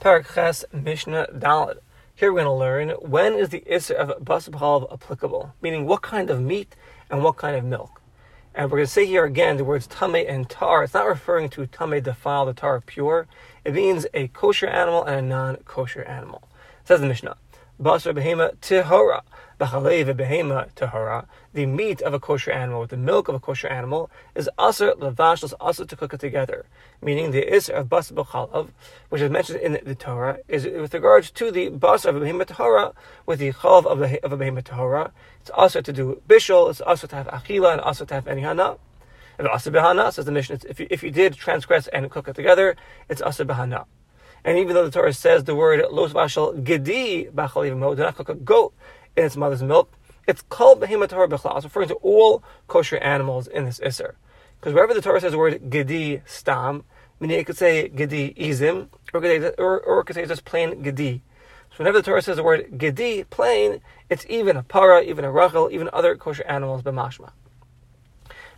Parak Ches Mishnah Dalad. Here we're going to learn when is the Isser of Basar B'chalav applicable, meaning what kind of meat and what kind of milk. And we're going to say here again the words tame and tar. It's not referring to tame defiled, the tar pure. It means a kosher animal and a non-kosher animal. says the Mishnah. Basar behema tihora. B'chalev behema tahara, the meat of a kosher animal, with the milk of a kosher animal, is aser lavash, is aser to cook it together. Meaning the isr of bas b'chalav, which is mentioned in the, the, Torah, is with regards to the bas of a behema tahara, with the chalav of, the, a behema tahara. It's aser to do bishul, it's aser to have achila, and aser to have any hana. And asa behana, says the Mishnah. if you, if you did transgress and cook it together, it's asa behana. And even though the Torah says the word los vashal gedi b'chalav do not cook a goat in its mother's milk. It's called behemoth Torah b'chlal. It's referring to all kosher animals in this isser. Because wherever the Torah says the word gedi stam, meaning it could say gedi izim, or, or, or it could say just plain gedi. So whenever the Torah says the word gedi, plain, it's even a para, even a rachel, even other kosher animals b'mashma.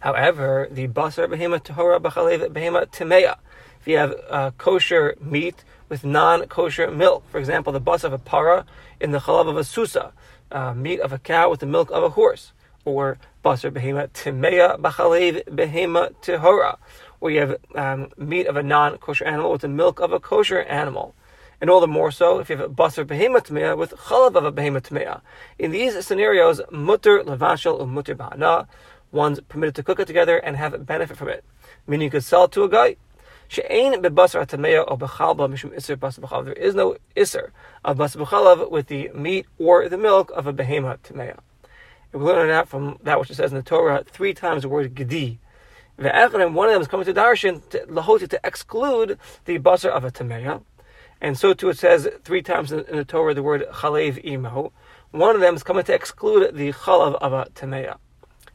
However, the basar behemoth Torah b'chalev behemoth timeya. If you have uh, kosher meat with non-kosher milk, for example, the bus of a para in the chalav of a susa, uh, meat of a cow with the milk of a horse, or basar behema timeya b'chalev behema tehora, where you have um, meat of a non-kosher animal with the milk of a kosher animal. And all the more so if you have a basar behema tmeya with chalav of a behema tmeya. In these scenarios, mutter levashel or mutter ba'ana, one's permitted to cook it together and have benefit from it. Meaning you could sell it to a guy She'ain bebasar atameya or bechalba mishum iser basar. There is no iser of basar with the meat or the milk of a behema tameya. We learn that from that which it says in the Torah three times the word gedi. One of them is coming to darshan to lahoti to exclude the basar of a tameya. And so too it says three times in, the Torah the word chalev imo. One of them is coming to exclude the chalav of a tameya.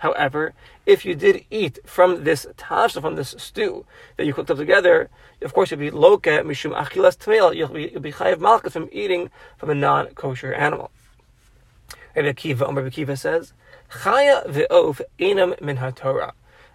However, if you did eat from this tashla, from this stew that you cooked up together, of course you'll be loka mishum achilas tmeil. You'll be you'll be chayiv malchus from eating from a non-kosher animal. Rabbi Akiva, Rabbi Akiva says, chaya ve'of enam min haTorah.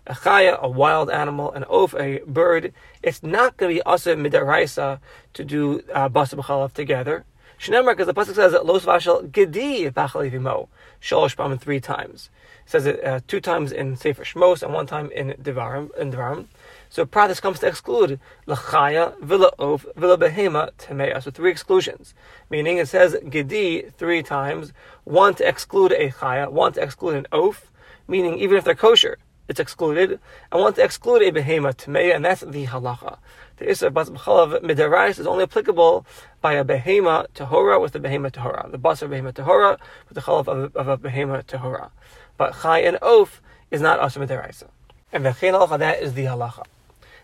A chaya, a wild animal, an of, a bird. It's not going to be asa midaraisa to do uh, basa together. Shnemar, because the pasuk says that los vashel gedi b'chalivimo shalosh pam three times. It says it uh, two times in Sefer Shmos and one time in Devarim. In Devarim. So pratis comes to exclude lachaya, villa of, villa behema temea. So three exclusions, meaning it says gedi three times, one to exclude a chaya, one to exclude an oaf, meaning even if they're kosher, it's excluded, and one to exclude a behema temea, and that's the halacha the Isra Bas B'chalav Midarais is only applicable by a Behema Tahora with the Behema Tahora. The Basar Behema Tahora with the Chalav of, a Behema Tahora. But Chai and Oaf is not Asr Midaraisa. And the Chen Halacha, that is the Halacha.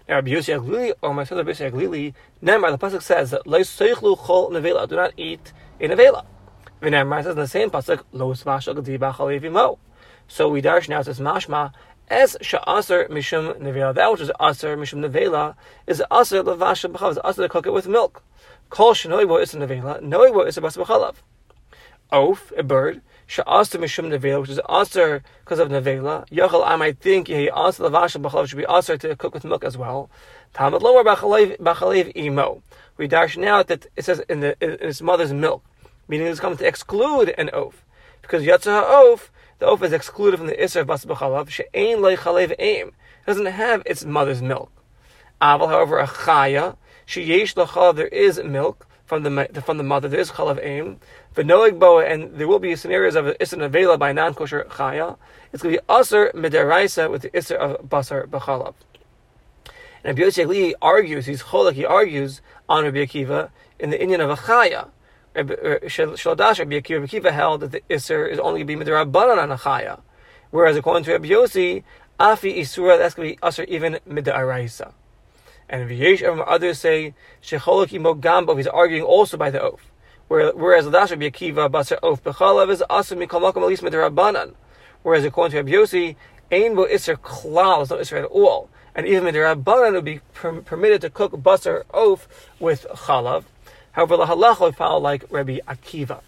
Now, Rabbi Yossi HaGlili, or my son Rabbi Yossi HaGlili, Nemar, the Pasuk says that Lo Chol Nevela, do not eat in Nevela. V'Nemar says in the same Pasuk, Lo Gadiba Chalevimo. So we darsh now, says Mashma, as sha'aser mishum nevela, that which is aser mishum nevela, is aser levasha b'chalav, is aser to cook it with milk. Kol shenoi bo is nevela, noi bo is a bas b'chalav. Oaf, a bird, sha'aser mishum nevela, which is aser because of nevela. Yachal, I might think, yehi aser levasha b'chalav should be aser to cook with milk as well. Talmud lower b'chalev imo. We dash now that it says in, the, in its mother's milk, meaning it's coming to exclude an oaf. Because yatzah oaf, the oaf is excluded from the Isra of Bas B'chalav, she'ein loy chalev aim. It doesn't have its mother's milk. Aval, however, a chaya, she'yesh l'chalav, there is milk from the from the mother, there is chalav aim. V'noeg boa, and there will be scenarios of Isra Nevela by non-kosher chaya. It's going to be Aser Midaraisa with the Isra of Basar B'chalav. And Rabbi Yossi argues, he's cholak, he argues on Rabbi Akiva in the Indian of a chaya. Uh, Shaladash Rabbi Akiva held that the Isser is only going to be Midrabanan on a Chaya. Whereas according to Rabbi Yossi, Afi Isura, that's going to be Asr even Midaraisa. And V'yesh others say, Shecholaki Mogamba, he's arguing also by the oath. Whereas Ladash Rabbi Akiva, Basar Oath Bechalav is Asr Mikamakom at least Midrabanan. Whereas according to Rabbi Yossi, Ein Bo Isser Klal, it's not Isser at all. And even Midrabanan would be permitted to cook Basar Oath with Chalav. However, the halacha would follow like Rabbi Akiva.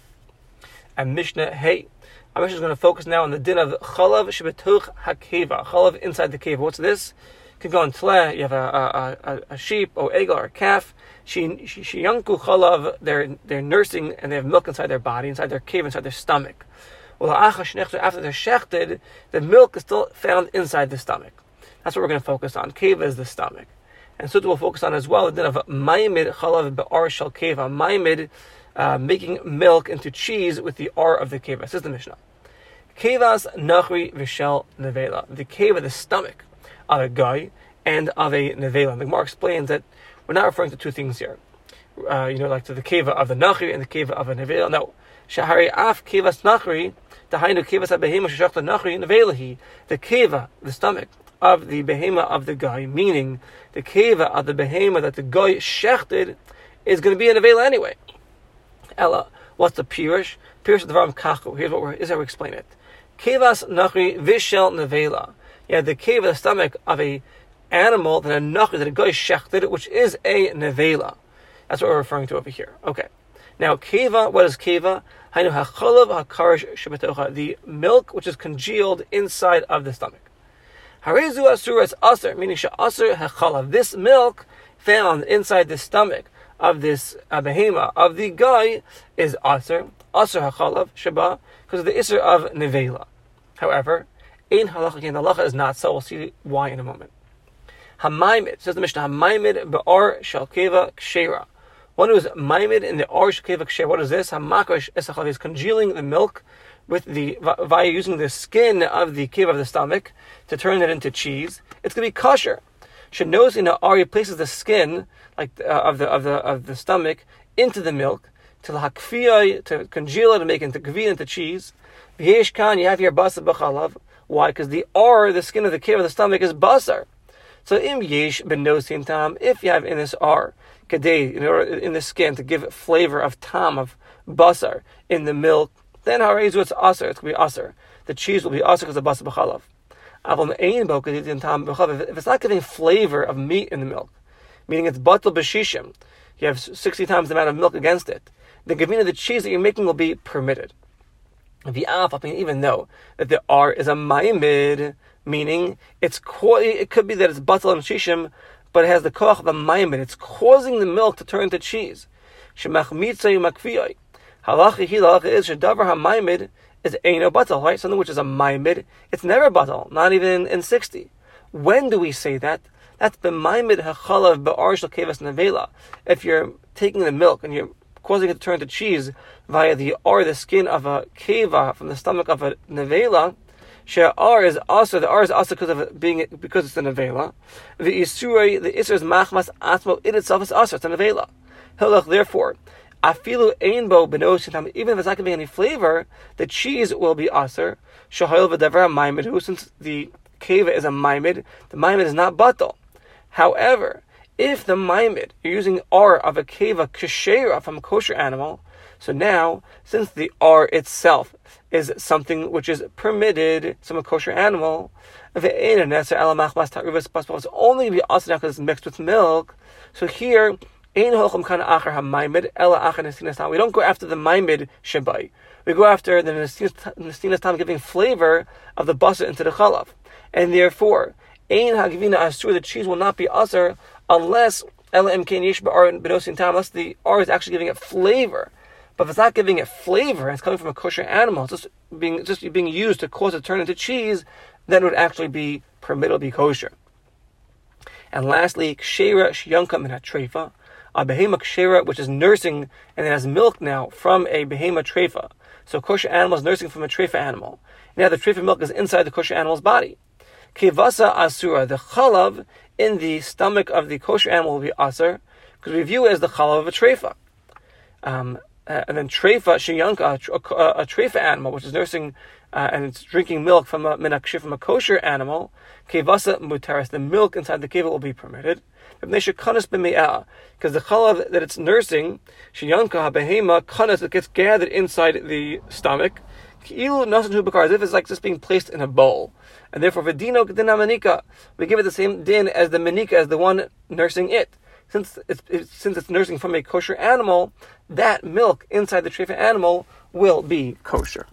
And Mishnah Hey. Our Mishnah is going to focus now on the din of chalav shebetuch hakeva, chalav inside the cave. What's this? You can go on tle, you have a, a, a, a sheep or or a calf. Shiyanku chalav, they're, they're nursing and they have milk inside their body, inside their cave, inside their stomach. Well, after they're shechted, the milk is still found inside the stomach. That's what we're going to focus on. Keva is the stomach. And so we'll focus on as well the din of maimid chalav be'ar shal keva. Maimid, uh, making milk into cheese with the r of the keva. This is the Mishnah. Kevas nachri v'shel nevela. The keva, the stomach of a guy and of a nevela. The Gemara explains that we're not referring to two things here. Uh, you know, like to the keva of the nachri and the keva of a nevela. No. Shahari af kevas nachri, dahainu kevas abehema shashachta nachri nevelahi. The keva, the stomach of the behema of the guy, meaning the keva of the behema that the guy shechted is going to be a nevela anyway. Ella, what's the pirish? Pirish of the Ram Kachu. Here's what we're, here's how we explain it. Kevas nachri vishel nevela. Yeah, the keva, the stomach of a animal that a nachri, that a guy shechted, which is a nevela. That's what we're referring to over here. Okay. Now, keva, what is keva? The milk which is congealed inside of the stomach. Harezu asuras aser, meaning sha'aser hechalav. This milk found inside the stomach of this uh, behema of the guy is aser, aser hechalav shaba, because of the Isser of Nevela. However, in halacha again, halacha is not so. We'll see why in a moment. Hamaimid, says the Mishnah, Hamaimid be'ar shalkeva kshera. One who is maimid in the ar shalkeva kshera. What is this? Hamakrish esachav is congealing the milk with the via using the skin of the cave of the stomach to turn it into cheese. It's going to be kosher. Knows in the ar places the skin like uh, of the of the of the stomach into the milk to to congeal it and make it into kaviyah, into cheese. V'yesh you have here basar b'chalav. Why? Because the R, the skin of the cave of the stomach, is basar. So im yesh ben nosim tam, if you have in this R, kadei, in, in the skin, to give it flavor of tam, of basar, in the milk, then harezu it's aser, it's going to be aser. The cheese will be aser because of basar b'chalav. If it's not giving flavor of meat in the milk, meaning it's batal b'shishim, you have 60 times the amount of milk against it, the gavina, the cheese that you're making, will be permitted. The I mean, even though that the r is a maimid, meaning it's it could be that it's batal and shishim, but it has the koach of a maimid. It's causing the milk to turn to cheese. Halacha hi halacha is shadavar ha-maimid is no batal, right? Something which is a maimid, it's never batal, not even in, 60. When do we say that? That's the b'maimid hachalav ba'arshal kevas nevela. If you're taking the milk and you're causing it to turn to cheese via the or the skin of a keva from the stomach of a nevela. Share R is also the R is also because of it being because it's a nevela. The isura the isur is machmas atmo in itself is also it's a nevela. Hilach therefore. Afilu ainbo benosin even if it's not giving any flavor, the cheese will be aser. Shahil v'devar maimid since the keva is a maimid, the maimid is not batal. However, if the maimid, you're using R of a keva kashera from a kosher animal, so now, since the R itself is something which is permitted, from a kosher animal, it's only to be also because it's mixed with milk. So here, we don't go after the maimid shebai. We go after the nestinas tam giving flavor of the basa into the chalav. And therefore, Ein hagivina asur, the cheese will not be usher unless unless the R is actually giving it flavor. But if it's not giving it flavor, it's coming from a kosher animal, it's just being just being used to cause it to turn into cheese, then it would actually be permitted to be kosher. And lastly, kshera shyanka min hatrefa, a behema kshera which is nursing and it has milk now from a behema trefa. So kosher animal is nursing from a trefa animal. Now the trefa milk is inside the kosher animal's body. Kivasa asura, the chalav in the stomach of the kosher animal will be asur, because we view it as the chalav of a trefa. Um, uh, and then trefa sheyanka, a, a, a trefa animal, which is nursing uh, and it's drinking milk from a minakshir, from a kosher animal, kevasa mutaris, the milk inside the keva will be permitted. Because the chalav that it's nursing, sheyanka behema kanas, that gets gathered inside the stomach, as if it's like just being placed in a bowl. And therefore, v'dino manika, we give it the same din as the manika, as the one nursing it. Since it's, it's, since it's nursing from a kosher animal, that milk inside the trefa animal will be kosher.